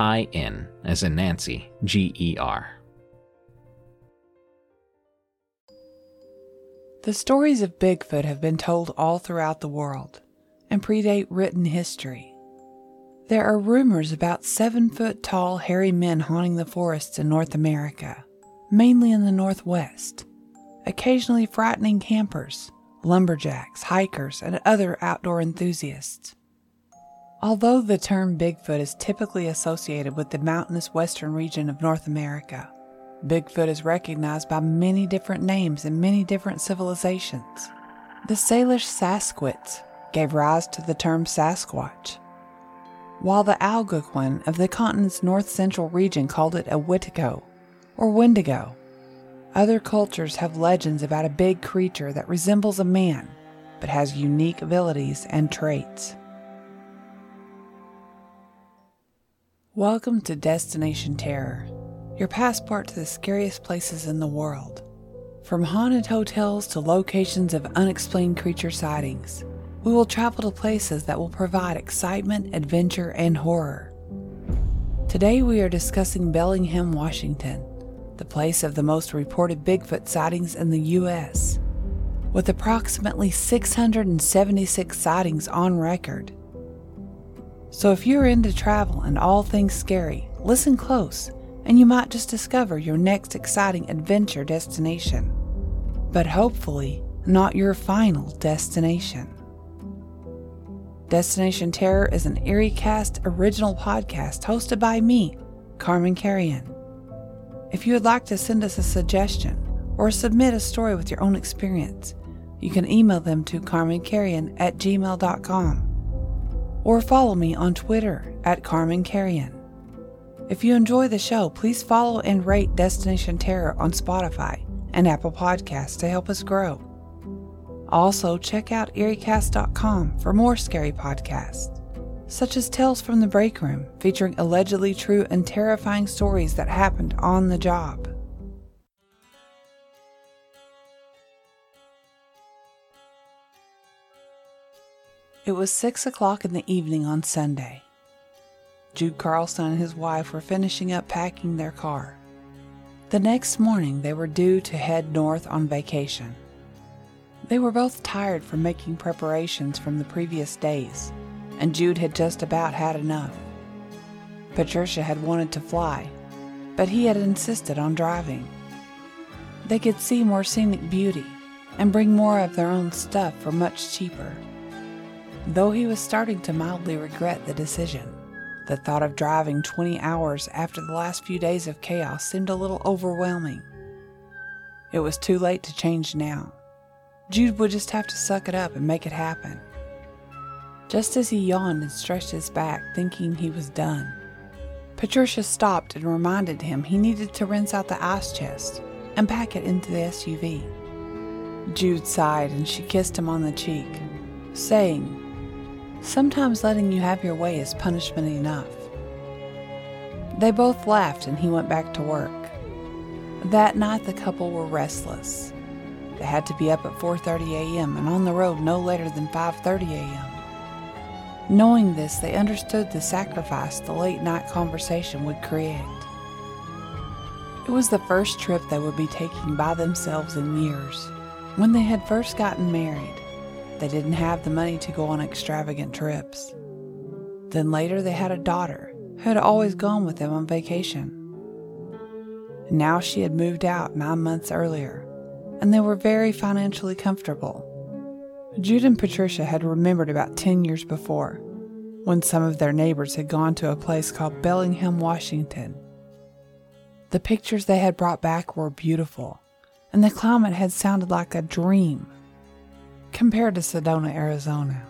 I N as in Nancy, G E R. The stories of Bigfoot have been told all throughout the world and predate written history. There are rumors about seven foot tall, hairy men haunting the forests in North America, mainly in the Northwest, occasionally frightening campers, lumberjacks, hikers, and other outdoor enthusiasts. Although the term Bigfoot is typically associated with the mountainous western region of North America, Bigfoot is recognized by many different names in many different civilizations. The Salish Sasquatch gave rise to the term Sasquatch, while the Algonquin of the continent's north central region called it a Witigo or Wendigo. Other cultures have legends about a big creature that resembles a man but has unique abilities and traits. Welcome to Destination Terror, your passport to the scariest places in the world. From haunted hotels to locations of unexplained creature sightings, we will travel to places that will provide excitement, adventure, and horror. Today we are discussing Bellingham, Washington, the place of the most reported Bigfoot sightings in the U.S., with approximately 676 sightings on record. So if you're into travel and all things scary, listen close, and you might just discover your next exciting adventure destination. But hopefully, not your final destination. Destination Terror is an Eeriecast original podcast hosted by me, Carman Carrion. If you would like to send us a suggestion or submit a story with your own experience, you can email them to carmancarrion at gmail.com or follow me on Twitter at Carman Carrion. If you enjoy the show, please follow and rate Destination Terror on Spotify and Apple Podcasts to help us grow. Also, check out EerieCast.com for more scary podcasts, such as Tales from the Break Room, featuring allegedly true and terrifying stories that happened on the job. It was six o'clock in the evening on Sunday. Jude Carlson and his wife were finishing up packing their car. The next morning, they were due to head north on vacation. They were both tired from making preparations from the previous days, and Jude had just about had enough. Patricia had wanted to fly, but he had insisted on driving. They could see more scenic beauty and bring more of their own stuff for much cheaper. Though he was starting to mildly regret the decision, the thought of driving 20 hours after the last few days of chaos seemed a little overwhelming. It was too late to change now. Jude would just have to suck it up and make it happen. Just as he yawned and stretched his back, thinking he was done, Patricia stopped and reminded him he needed to rinse out the ice chest and pack it into the SUV. Jude sighed and she kissed him on the cheek, saying, Sometimes letting you have your way is punishment enough. They both laughed and he went back to work. That night the couple were restless. They had to be up at 4:30 a.m. and on the road no later than 5:30 a.m. Knowing this, they understood the sacrifice the late night conversation would create. It was the first trip they would be taking by themselves in years. When they had first gotten married, they didn't have the money to go on extravagant trips. Then later, they had a daughter who had always gone with them on vacation. Now she had moved out nine months earlier, and they were very financially comfortable. Jude and Patricia had remembered about 10 years before, when some of their neighbors had gone to a place called Bellingham, Washington. The pictures they had brought back were beautiful, and the climate had sounded like a dream compared to Sedona, Arizona,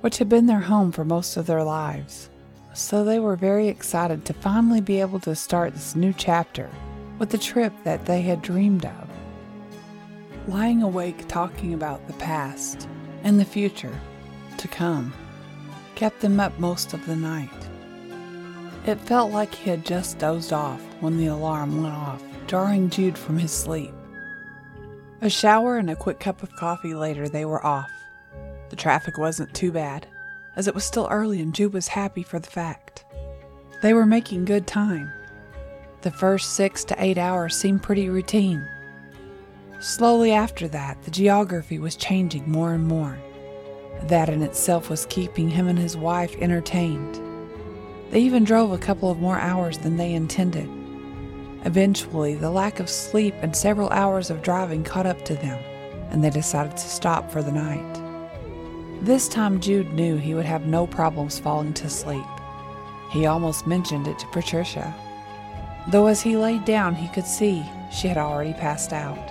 which had been their home for most of their lives. So they were very excited to finally be able to start this new chapter with the trip that they had dreamed of. Lying awake talking about the past and the future to come kept them up most of the night. It felt like he had just dozed off when the alarm went off, jarring Jude from his sleep. A shower and a quick cup of coffee later, they were off. The traffic wasn't too bad, as it was still early and Jude was happy for the fact. They were making good time. The first six to eight hours seemed pretty routine. Slowly after that, the geography was changing more and more. That in itself was keeping him and his wife entertained. They even drove a couple of more hours than they intended. Eventually, the lack of sleep and several hours of driving caught up to them, and they decided to stop for the night. This time, Jude knew he would have no problems falling to sleep. He almost mentioned it to Patricia, though as he laid down, he could see she had already passed out.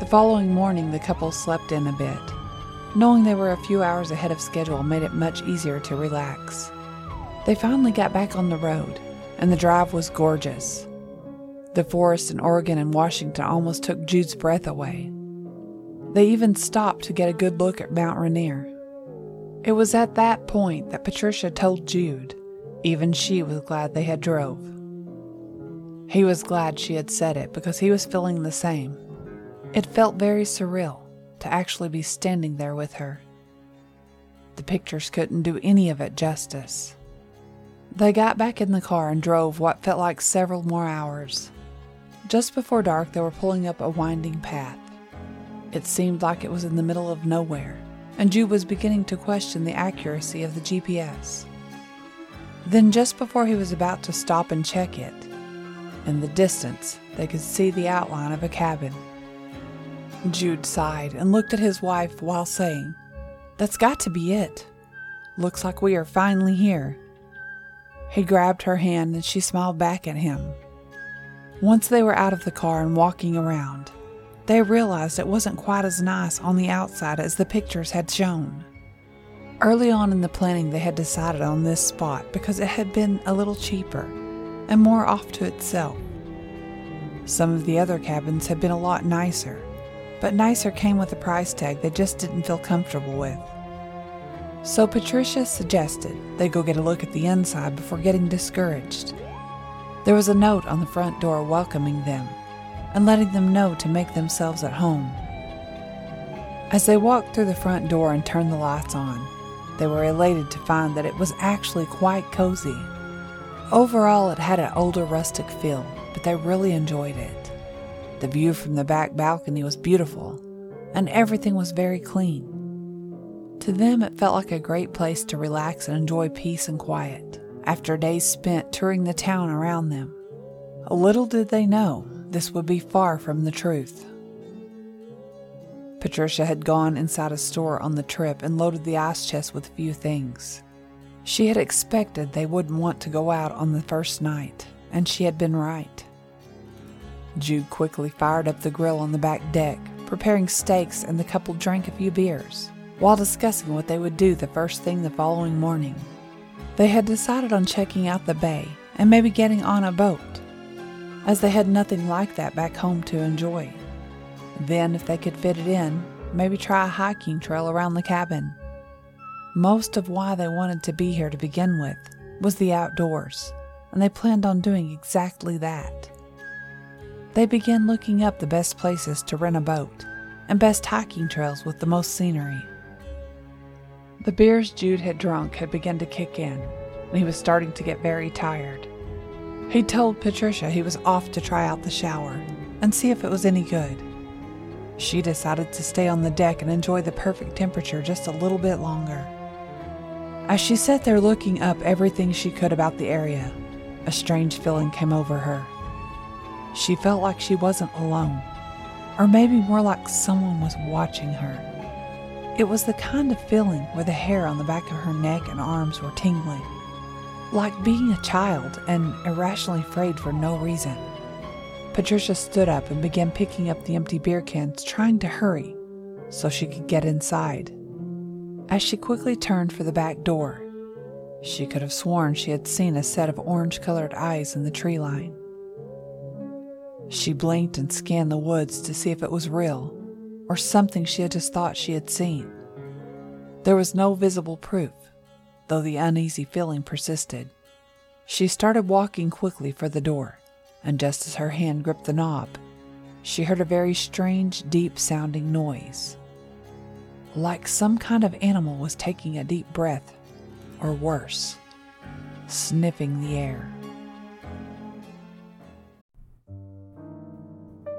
The following morning, the couple slept in a bit. Knowing they were a few hours ahead of schedule made it much easier to relax. They finally got back on the road, and the drive was gorgeous. The forests in Oregon and Washington almost took Jude's breath away. They even stopped to get a good look at Mount Rainier. It was at that point that Patricia told Jude even she was glad they had drove. He was glad she had said it because he was feeling the same. It felt very surreal to actually be standing there with her. The pictures couldn't do any of it justice. They got back in the car and drove what felt like several more hours. Just before dark, they were pulling up a winding path. It seemed like it was in the middle of nowhere, and Jude was beginning to question the accuracy of the GPS. Then, just before he was about to stop and check it, in the distance, they could see the outline of a cabin. Jude sighed and looked at his wife while saying, That's got to be it. Looks like we are finally here. He grabbed her hand and she smiled back at him. Once they were out of the car and walking around, they realized it wasn't quite as nice on the outside as the pictures had shown. Early on in the planning, they had decided on this spot because it had been a little cheaper and more off to itself. Some of the other cabins had been a lot nicer, but nicer came with a price tag they just didn't feel comfortable with. So Patricia suggested they go get a look at the inside before getting discouraged. There was a note on the front door welcoming them and letting them know to make themselves at home. As they walked through the front door and turned the lights on, they were elated to find that it was actually quite cozy. Overall, it had an older rustic feel, but they really enjoyed it. The view from the back balcony was beautiful, and everything was very clean. To them, it felt like a great place to relax and enjoy peace and quiet after days spent touring the town around them. Little did they know this would be far from the truth. Patricia had gone inside a store on the trip and loaded the ice chest with a few things. She had expected they wouldn't want to go out on the first night, and she had been right. Jude quickly fired up the grill on the back deck, preparing steaks, and the couple drank a few beers while discussing what they would do the first thing the following morning. They had decided on checking out the bay and maybe getting on a boat, as they had nothing like that back home to enjoy. Then, if they could fit it in, maybe try a hiking trail around the cabin. Most of why they wanted to be here to begin with was the outdoors, and they planned on doing exactly that. They began looking up the best places to rent a boat and best hiking trails with the most scenery. The beers Jude had drunk had begun to kick in, and he was starting to get very tired. He told Patricia he was off to try out the shower and see if it was any good. She decided to stay on the deck and enjoy the perfect temperature just a little bit longer. As she sat there looking up everything she could about the area, a strange feeling came over her. She felt like she wasn't alone, or maybe more like someone was watching her. It was the kind of feeling where the hair on the back of her neck and arms were tingling, like being a child and irrationally afraid for no reason. Patricia stood up and began picking up the empty beer cans, trying to hurry so she could get inside. As she quickly turned for the back door, she could have sworn she had seen a set of orange colored eyes in the tree line. She blinked and scanned the woods to see if it was real or something she had just thought she had seen. There was no visible proof, though the uneasy feeling persisted. She started walking quickly for the door, and just as her hand gripped the knob, she heard a very strange, deep sounding noise. Like some kind of animal was taking a deep breath, or worse, sniffing the air.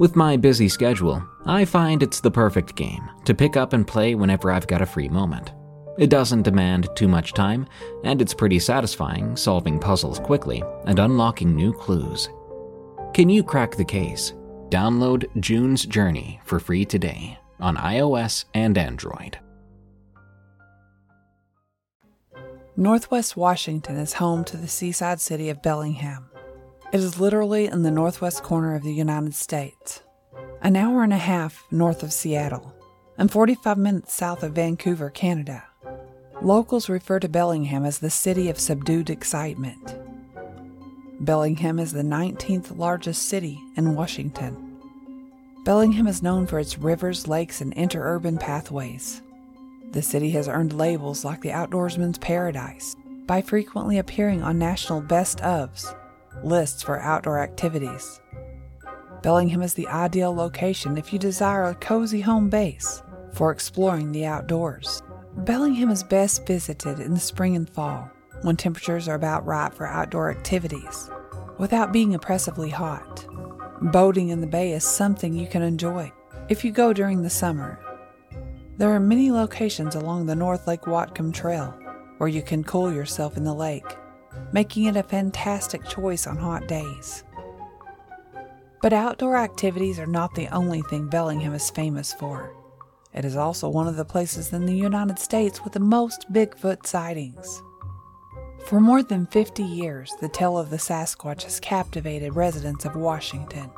with my busy schedule, I find it's the perfect game to pick up and play whenever I've got a free moment. It doesn't demand too much time, and it's pretty satisfying solving puzzles quickly and unlocking new clues. Can you crack the case? Download June's Journey for free today on iOS and Android. Northwest Washington is home to the seaside city of Bellingham. It is literally in the northwest corner of the United States, an hour and a half north of Seattle, and 45 minutes south of Vancouver, Canada. Locals refer to Bellingham as the city of subdued excitement. Bellingham is the 19th largest city in Washington. Bellingham is known for its rivers, lakes, and interurban pathways. The city has earned labels like the outdoorsman's paradise by frequently appearing on national best ofs lists for outdoor activities. Bellingham is the ideal location if you desire a cozy home base for exploring the outdoors. Bellingham is best visited in the spring and fall when temperatures are about right for outdoor activities without being oppressively hot. Boating in the bay is something you can enjoy if you go during the summer. There are many locations along the North Lake Whatcom Trail where you can cool yourself in the lake making it a fantastic choice on hot days. But outdoor activities are not the only thing Bellingham is famous for. It is also one of the places in the United States with the most Bigfoot sightings. For more than 50 years, the tale of the Sasquatch has captivated residents of Washington.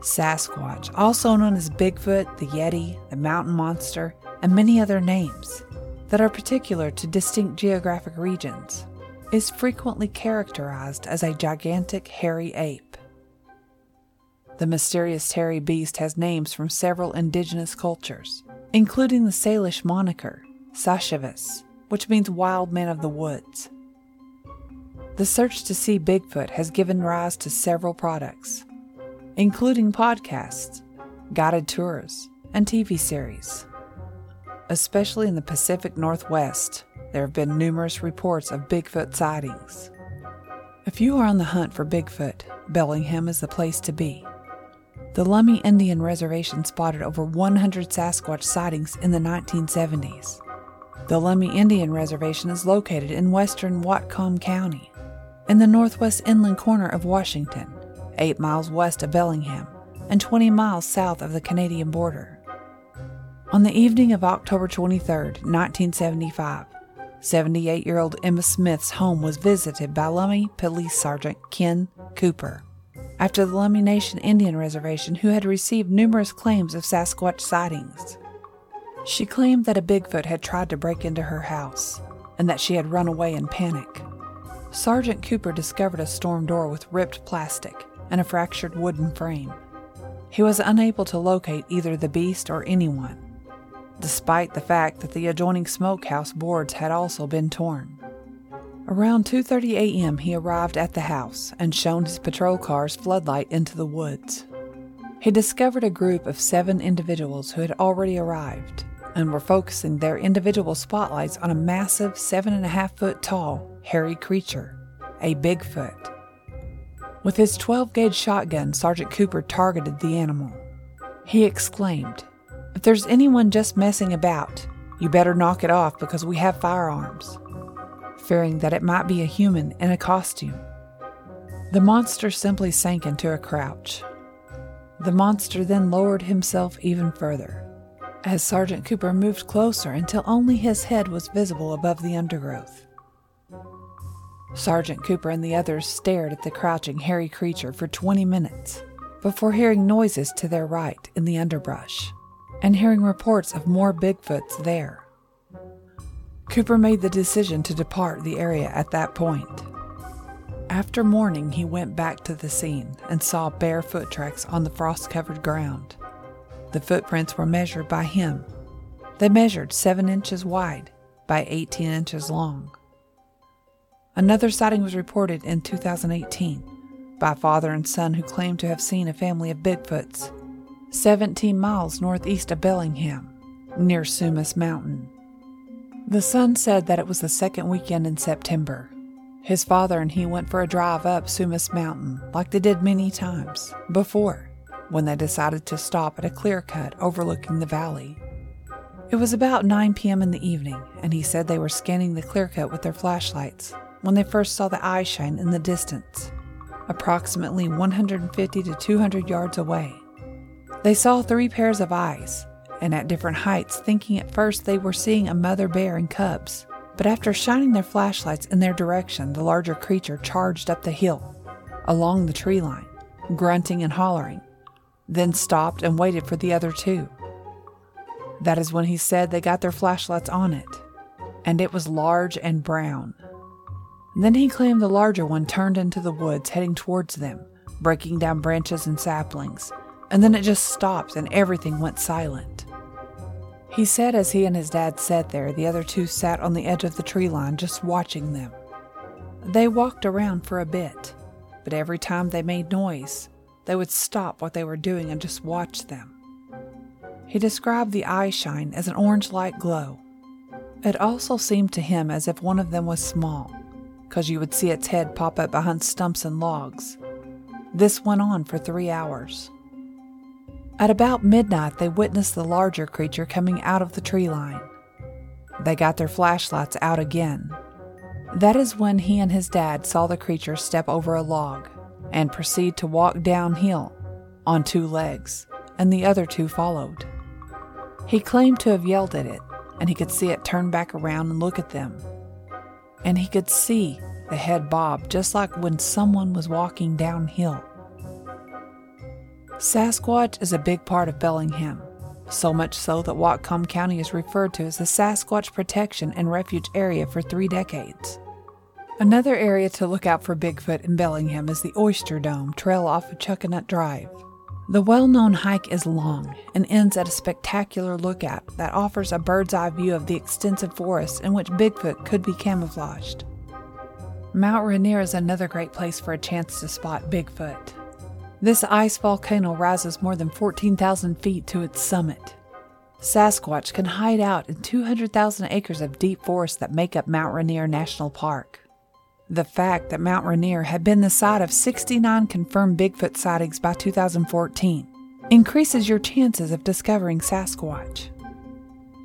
Sasquatch, also known as Bigfoot, the Yeti, the Mountain Monster, and many other names that are particular to distinct geographic regions is frequently characterized as a gigantic hairy ape. The mysterious hairy beast has names from several indigenous cultures, including the Salish moniker, Sashevas, which means wild man of the woods. The search to see Bigfoot has given rise to several products, including podcasts, guided tours, and TV series. Especially in the Pacific Northwest, there have been numerous reports of Bigfoot sightings. If you are on the hunt for Bigfoot, Bellingham is the place to be. The Lummi Indian Reservation spotted over 100 Sasquatch sightings in the 1970s. The Lummi Indian Reservation is located in western Whatcom County, in the northwest inland corner of Washington, 8 miles west of Bellingham and 20 miles south of the Canadian border. On the evening of October 23, 1975, 78 year old Emma Smith's home was visited by Lummi Police Sergeant Ken Cooper after the Lummi Nation Indian Reservation, who had received numerous claims of Sasquatch sightings. She claimed that a Bigfoot had tried to break into her house and that she had run away in panic. Sergeant Cooper discovered a storm door with ripped plastic and a fractured wooden frame. He was unable to locate either the beast or anyone despite the fact that the adjoining smokehouse boards had also been torn. Around 2:30 a.m., he arrived at the house and shone his patrol car's floodlight into the woods. He discovered a group of seven individuals who had already arrived and were focusing their individual spotlights on a massive seven and a half foot tall, hairy creature, a Bigfoot. With his 12 gauge shotgun, Sergeant Cooper targeted the animal. He exclaimed, if there's anyone just messing about, you better knock it off because we have firearms, fearing that it might be a human in a costume. The monster simply sank into a crouch. The monster then lowered himself even further, as Sergeant Cooper moved closer until only his head was visible above the undergrowth. Sergeant Cooper and the others stared at the crouching, hairy creature for 20 minutes before hearing noises to their right in the underbrush and hearing reports of more Bigfoots there. Cooper made the decision to depart the area at that point. After morning, he went back to the scene and saw bare foot tracks on the frost covered ground. The footprints were measured by him. They measured 7 inches wide by 18 inches long. Another sighting was reported in 2018 by father and son who claimed to have seen a family of Bigfoots 17 miles northeast of Bellingham, near Sumas Mountain. The son said that it was the second weekend in September. His father and he went for a drive up Sumas Mountain, like they did many times before, when they decided to stop at a clear cut overlooking the valley. It was about 9 p.m. in the evening, and he said they were scanning the clear cut with their flashlights when they first saw the eye shine in the distance, approximately 150 to 200 yards away. They saw three pairs of eyes, and at different heights, thinking at first they were seeing a mother bear and cubs. But after shining their flashlights in their direction, the larger creature charged up the hill, along the tree line, grunting and hollering, then stopped and waited for the other two. That is when he said they got their flashlights on it, and it was large and brown. Then he claimed the larger one turned into the woods heading towards them, breaking down branches and saplings, and then it just stopped and everything went silent. He said as he and his dad sat there, the other two sat on the edge of the tree line just watching them. They walked around for a bit, but every time they made noise, they would stop what they were doing and just watch them. He described the eye shine as an orange light glow. It also seemed to him as if one of them was small, because you would see its head pop up behind stumps and logs. This went on for three hours. At about midnight, they witnessed the larger creature coming out of the tree line. They got their flashlights out again. That is when he and his dad saw the creature step over a log and proceed to walk downhill on two legs, and the other two followed. He claimed to have yelled at it, and he could see it turn back around and look at them. And he could see the head bob just like when someone was walking downhill. Sasquatch is a big part of Bellingham, so much so that Whatcom County is referred to as the Sasquatch Protection and Refuge Area for three decades. Another area to look out for Bigfoot in Bellingham is the Oyster Dome trail off of Chuckanut Drive. The well known hike is long and ends at a spectacular lookout that offers a bird's eye view of the extensive forest in which Bigfoot could be camouflaged. Mount Rainier is another great place for a chance to spot Bigfoot. This ice volcano rises more than 14,000 feet to its summit. Sasquatch can hide out in 200,000 acres of deep forest that make up Mount Rainier National Park. The fact that Mount Rainier had been the site of 69 confirmed Bigfoot sightings by 2014 increases your chances of discovering Sasquatch.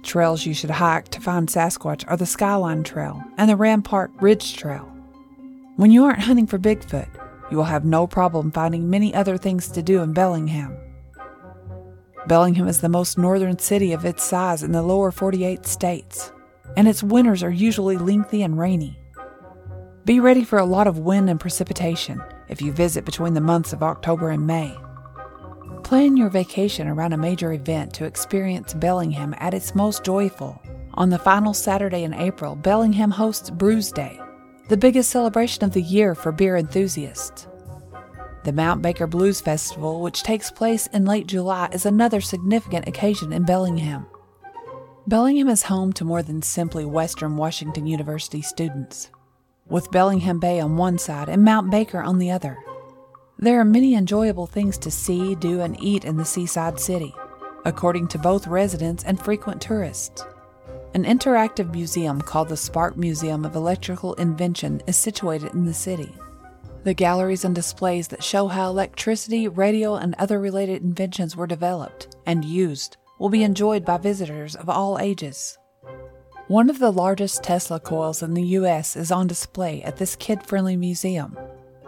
Trails you should hike to find Sasquatch are the Skyline Trail and the Rampart Ridge Trail. When you aren't hunting for Bigfoot, you will have no problem finding many other things to do in Bellingham. Bellingham is the most northern city of its size in the lower 48 states, and its winters are usually lengthy and rainy. Be ready for a lot of wind and precipitation if you visit between the months of October and May. Plan your vacation around a major event to experience Bellingham at its most joyful. On the final Saturday in April, Bellingham hosts Brews Day, the biggest celebration of the year for beer enthusiasts. The Mount Baker Blues Festival, which takes place in late July, is another significant occasion in Bellingham. Bellingham is home to more than simply Western Washington University students, with Bellingham Bay on one side and Mount Baker on the other. There are many enjoyable things to see, do, and eat in the seaside city, according to both residents and frequent tourists. An interactive museum called the Spark Museum of Electrical Invention is situated in the city. The galleries and displays that show how electricity, radio, and other related inventions were developed and used will be enjoyed by visitors of all ages. One of the largest Tesla coils in the U.S. is on display at this kid friendly museum,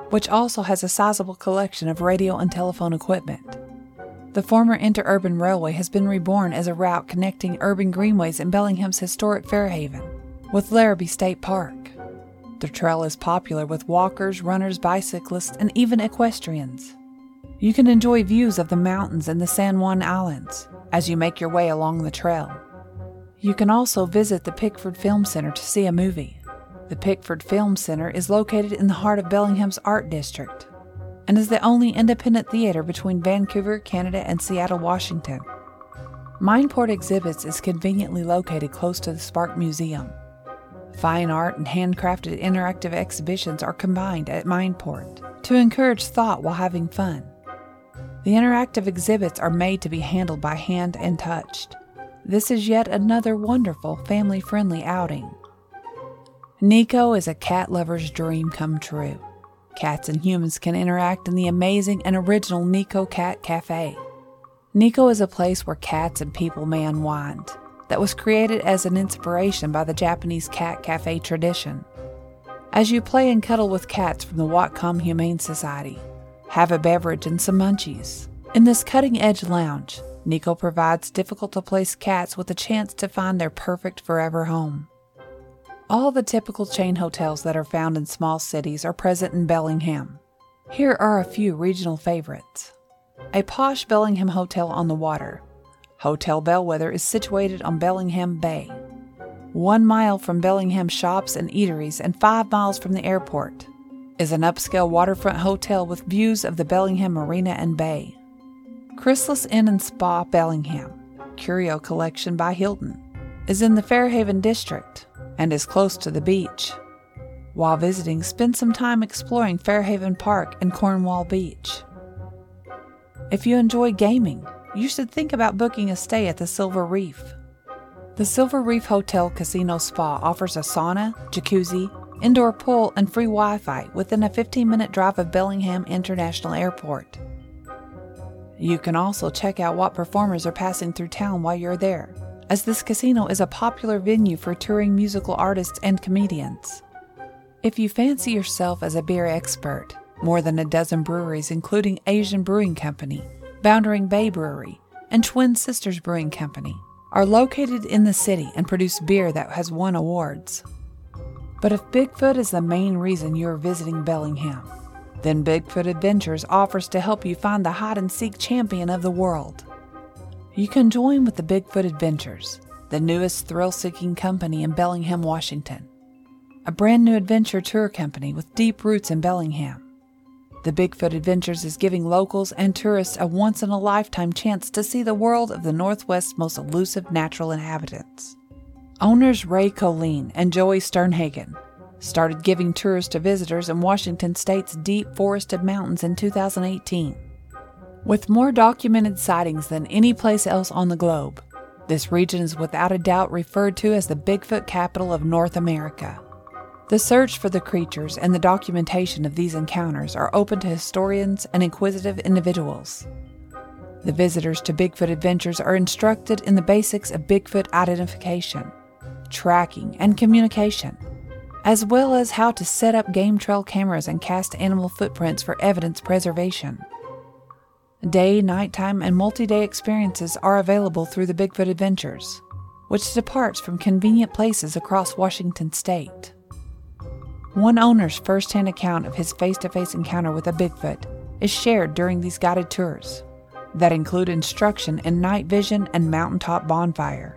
which also has a sizable collection of radio and telephone equipment. The former interurban railway has been reborn as a route connecting urban greenways in Bellingham's historic Fairhaven with Larrabee State Park. The trail is popular with walkers, runners, bicyclists, and even equestrians. You can enjoy views of the mountains and the San Juan Islands as you make your way along the trail. You can also visit the Pickford Film Center to see a movie. The Pickford Film Center is located in the heart of Bellingham's Art District and is the only independent theater between Vancouver, Canada, and Seattle, Washington. Mindport Exhibits is conveniently located close to the Spark Museum. Fine art and handcrafted interactive exhibitions are combined at Mindport to encourage thought while having fun. The interactive exhibits are made to be handled by hand and touched. This is yet another wonderful family friendly outing. Neko is a cat lover's dream come true. Cats and humans can interact in the amazing and original Neko Cat Cafe. Neko is a place where cats and people may unwind, that was created as an inspiration by the Japanese cat cafe tradition. As you play and cuddle with cats from the Whatcom Humane Society, have a beverage and some munchies. In this cutting edge lounge, Neko provides difficult to place cats with a chance to find their perfect forever home. All the typical chain hotels that are found in small cities are present in Bellingham. Here are a few regional favorites. A posh Bellingham hotel on the water. Hotel Bellwether is situated on Bellingham Bay. One mile from Bellingham shops and eateries and five miles from the airport is an upscale waterfront hotel with views of the Bellingham Marina and Bay. Chrysalis Inn and Spa Bellingham, Curio Collection by Hilton, is in the Fairhaven district and is close to the beach. While visiting, spend some time exploring Fairhaven Park and Cornwall Beach. If you enjoy gaming, you should think about booking a stay at the Silver Reef. The Silver Reef Hotel Casino Spa offers a sauna, jacuzzi, indoor pool, and free Wi Fi within a 15 minute drive of Bellingham International Airport. You can also check out what performers are passing through town while you're there as this casino is a popular venue for touring musical artists and comedians. If you fancy yourself as a beer expert, more than a dozen breweries, including Aslan Brewing Company, Boundary Bay Brewery, and Twin Sisters Brewing Company, are located in the city and produce beer that has won awards. But if Bigfoot is the main reason you're visiting Bellingham, then Bigfoot Adventures offers to help you find the hide and seek champion of the world. You can join with the Bigfoot Adventures, the newest thrill seeking company in Bellingham, Washington. A brand new adventure tour company with deep roots in Bellingham. the Bigfoot Adventures is giving locals and tourists a once in a lifetime chance to see the world of the Northwest's most elusive natural inhabitants. Owners Ray Colleen and Joey Sternhagen started giving tours to visitors in Washington state's deep forested mountains in 2018. With more documented sightings than any place else on the globe, this region is without a doubt referred to as the Bigfoot capital of North America. The search for the creatures and the documentation of these encounters are open to historians and inquisitive individuals. The visitors to Bigfoot Adventures are instructed in the basics of Bigfoot identification, tracking, and communication as well as how to set up game trail cameras and cast animal footprints for evidence preservation. Day, nighttime, and multi day experiences are available through the Bigfoot Adventures, which departs from convenient places across Washington state. One owner's first hand account of his face to face encounter with a Bigfoot is shared during these guided tours that include instruction in night vision and mountaintop bonfire.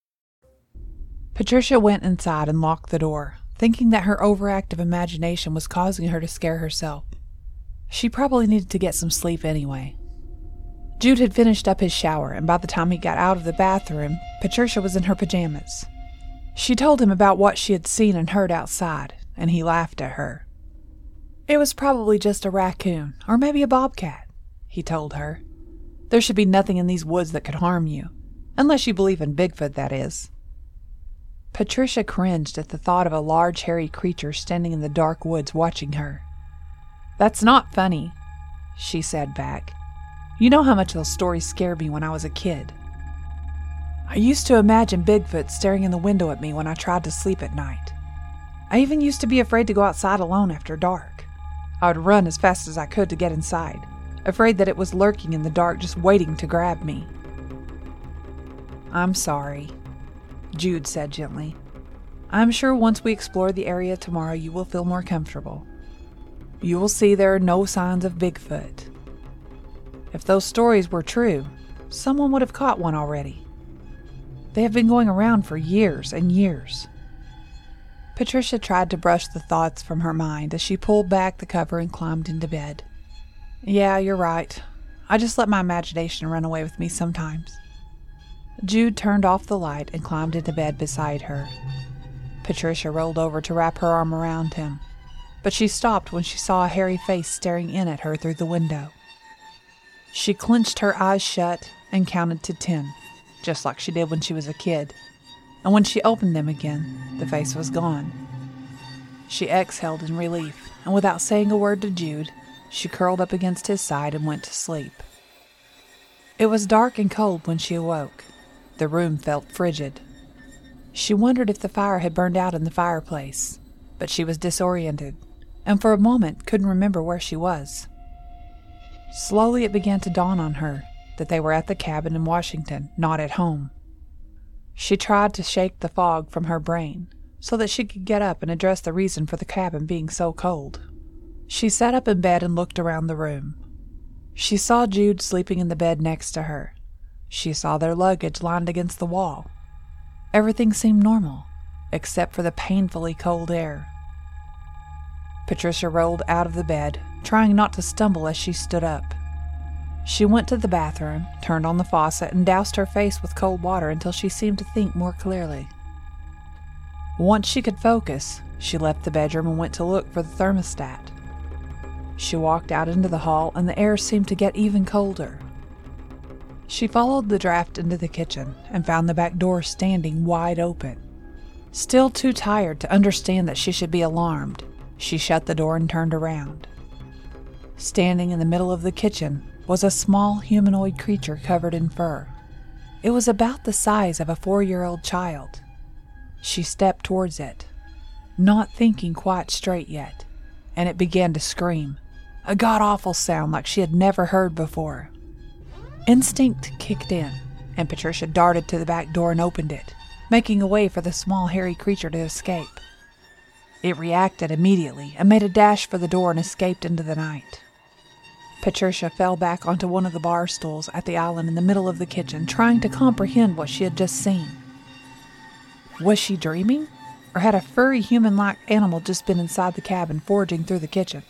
Patricia went inside and locked the door, thinking that her overactive imagination was causing her to scare herself. She probably needed to get some sleep anyway. Jude had finished up his shower, and by the time he got out of the bathroom, Patricia was in her pajamas. She told him about what she had seen and heard outside, and he laughed at her. It was probably just a raccoon, or maybe a bobcat, he told her. There should be nothing in these woods that could harm you, unless you believe in Bigfoot, that is. Patricia cringed at the thought of a large hairy creature standing in the dark woods watching her. That's not funny, she said back. You know how much those stories scared me when I was a kid. I used to imagine Bigfoot staring in the window at me when I tried to sleep at night. I even used to be afraid to go outside alone after dark. I would run as fast as I could to get inside, afraid that it was lurking in the dark just waiting to grab me. I'm sorry, Jude said gently. I'm sure once we explore the area tomorrow, you will feel more comfortable. You will see there are no signs of Bigfoot. If those stories were true, someone would have caught one already. They have been going around for years and years. Patricia tried to brush the thoughts from her mind as she pulled back the cover and climbed into bed. Yeah, you're right. I just let my imagination run away with me sometimes. Jude turned off the light and climbed into bed beside her. Patricia rolled over to wrap her arm around him, but she stopped when she saw a hairy face staring in at her through the window. She clenched her eyes shut and counted to ten, just like she did when she was a kid. And when she opened them again, the face was gone. She exhaled in relief, and without saying a word to Jude, she curled up against his side and went to sleep. It was dark and cold when she awoke. The room felt frigid. She wondered if the fire had burned out in the fireplace, but she was disoriented, and for a moment couldn't remember where she was. Slowly it began to dawn on her that they were at the cabin in Washington, not at home. She tried to shake the fog from her brain so that she could get up and address the reason for the cabin being so cold. She sat up in bed and looked around the room. She saw Jude sleeping in the bed next to her, she saw their luggage lined against the wall. Everything seemed normal, except for the painfully cold air. Patricia rolled out of the bed, trying not to stumble as she stood up. She went to the bathroom, turned on the faucet, and doused her face with cold water until she seemed to think more clearly. Once she could focus, she left the bedroom and went to look for the thermostat. She walked out into the hall, and the air seemed to get even colder. She followed the draft into the kitchen and found the back door standing wide open. Still too tired to understand that she should be alarmed, she shut the door and turned around. Standing in the middle of the kitchen was a small humanoid creature covered in fur. It was about the size of a four year old child. She stepped towards it. not thinking quite straight yet, and it began to scream, a god awful sound like she had never heard before. Instinct kicked in, and Patricia darted to the back door and opened it, making a way for the small hairy creature to escape. It reacted immediately and made a dash for the door and escaped into the night. Patricia fell back onto one of the bar stools at the island in the middle of the kitchen, trying to comprehend what she had just seen. Was she dreaming? Or had a furry human like animal just been inside the cabin foraging through the kitchen?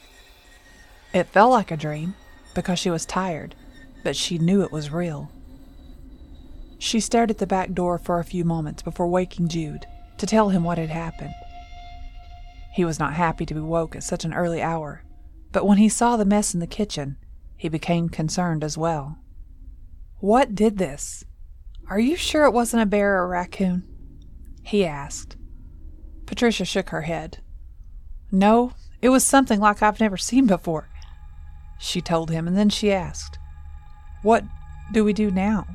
It felt like a dream because she was tired, but she knew it was real. She stared at the back door for a few moments before waking Jude to tell him what had happened. He was not happy to be woke at such an early hour, but when he saw the mess in the kitchen, he became concerned as well. What did this? Are you sure it wasn't a bear or a raccoon? He asked. Patricia shook her head. No, it was something like I've never seen before, she told him, and then she asked, What do we do now?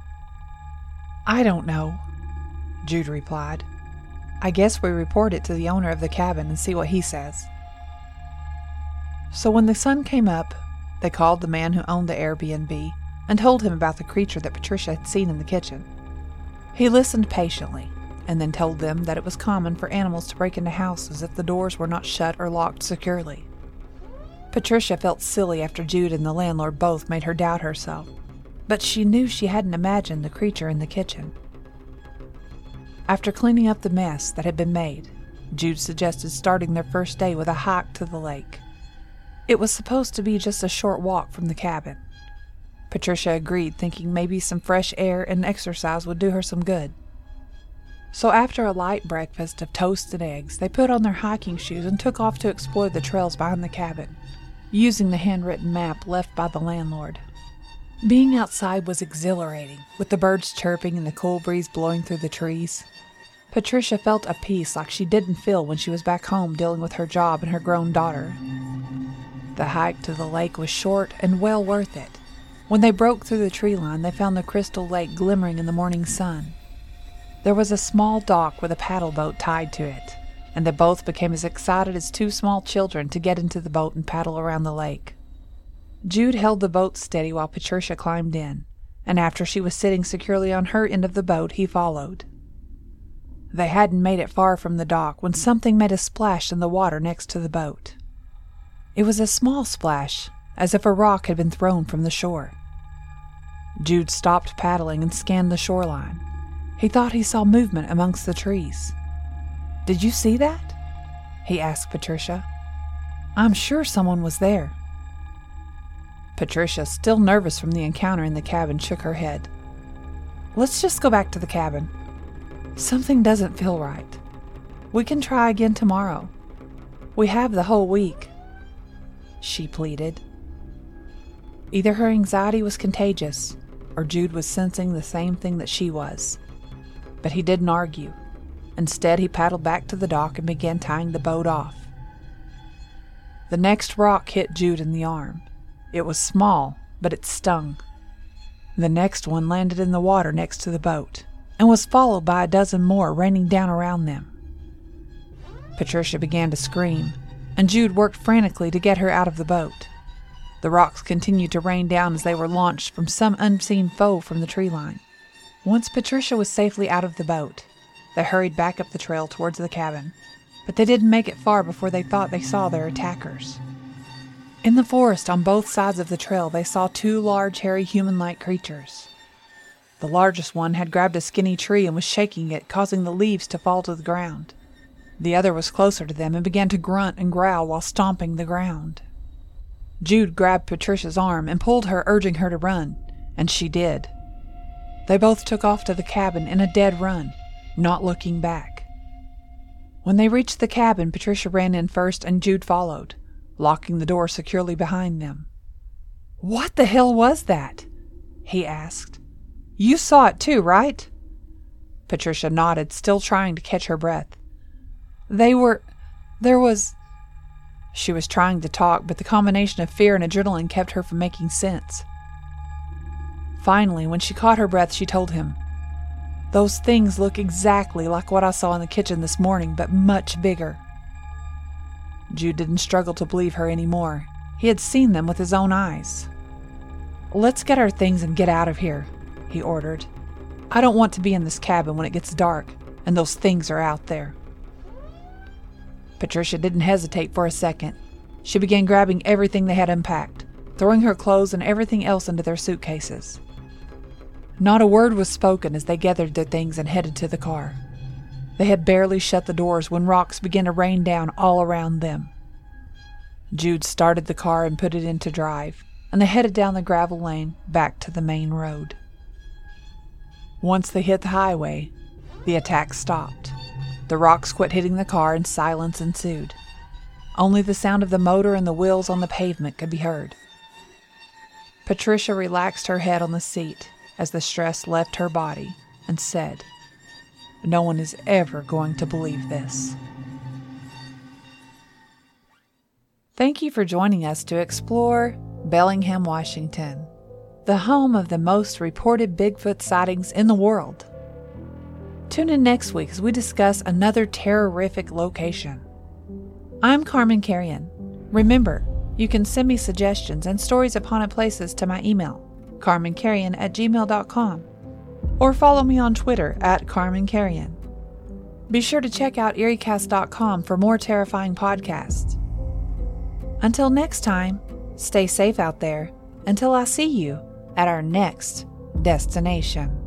I don't know, Jude replied. I guess we report it to the owner of the cabin and see what he says. So when the sun came up, they called the man who owned the Airbnb and told him about the creature that Patricia had seen in the kitchen. He listened patiently and then told them that it was common for animals to break into houses if the doors were not shut or locked securely. Patricia felt silly after Jude and the landlord both made her doubt herself but she knew she hadn't imagined the creature in the kitchen. After cleaning up the mess that had been made, Jude suggested starting their first day with a hike to the lake. It was supposed to be just a short walk from the cabin. Patricia agreed, thinking maybe some fresh air and exercise would do her some good. So, after a light breakfast of toast and eggs, they put on their hiking shoes and took off to explore the trails behind the cabin, using the handwritten map left by the landlord. Being outside was exhilarating, with the birds chirping and the cool breeze blowing through the trees. Patricia felt a peace like she didn't feel when she was back home dealing with her job and her grown daughter. The hike to the lake was short and well worth it. When they broke through the tree line, they found the crystal lake glimmering in the morning sun. There was a small dock with a paddle boat tied to it, and they both became as excited as two small children to get into the boat and paddle around the lake. Jude held the boat steady while Patricia climbed in, and after she was sitting securely on her end of the boat, he followed. They hadn't made it far from the dock when something made a splash in the water next to the boat. It was a small splash, as if a rock had been thrown from the shore. Jude stopped paddling and scanned the shoreline. He thought he saw movement amongst the trees. Did you see that? He asked Patricia. I'm sure someone was there. Patricia, still nervous from the encounter in the cabin, shook her head. Let's just go back to the cabin. Something doesn't feel right. We can try again tomorrow. We have the whole week. She pleaded. Either her anxiety was contagious, or Jude was sensing the same thing that she was. But he didn't argue. Instead, he paddled back to the dock and began tying the boat off. The next rock hit Jude in the arm. It was small, but it stung. The next one landed in the water next to the boat and was followed by a dozen more raining down around them. Patricia began to scream, and Jude worked frantically to get her out of the boat. The rocks continued to rain down as they were launched from some unseen foe from the tree line. Once Patricia was safely out of the boat, they hurried back up the trail towards the cabin, but they didn't make it far before they thought they saw their attackers. In the forest on both sides of the trail, they saw two large, hairy, human like creatures. The largest one had grabbed a skinny tree and was shaking it, causing the leaves to fall to the ground. The other was closer to them and began to grunt and growl while stomping the ground. Jude grabbed Patricia's arm and pulled her, urging her to run, and she did. They both took off to the cabin in a dead run, not looking back. When they reached the cabin, Patricia ran in first and Jude followed locking the door securely behind them. What the hell was that? he asked. You saw it too, right? Patricia nodded, still trying to catch her breath. They were. There was. She was trying to talk, but the combination of fear and adrenaline kept her from making sense. Finally, when she caught her breath, she told him, Those things look exactly like what I saw in the kitchen this morning, but much bigger. Jude didn't struggle to believe her anymore. He had seen them with his own eyes. Let's get our things and get out of here, he ordered. I don't want to be in this cabin when it gets dark and those things are out there. Patricia didn't hesitate for a second. She began grabbing everything they had unpacked, throwing her clothes and everything else into their suitcases. Not a word was spoken as they gathered their things and headed to the car. They had barely shut the doors when rocks began to rain down all around them. Jude started the car and put it into drive, and they headed down the gravel lane back to the main road. Once they hit the highway, the attack stopped. The rocks quit hitting the car and silence ensued. Only the sound of the motor and the wheels on the pavement could be heard. Patricia relaxed her head on the seat as the stress left her body and said, No one is ever going to believe this. Thank you for joining us to explore Bellingham, Washington, the home of the most reported Bigfoot sightings in the world. Tune in next week as we discuss another terrorific location. I'm Carman Carrion. Remember, you can send me suggestions and stories of haunted places to my email, carmancarrion at gmail.com, or follow me on Twitter at Carman Carrion. Be sure to check out EerieCast.com for more terrifying podcasts. Until next time, stay safe out there until I see you at our next destination.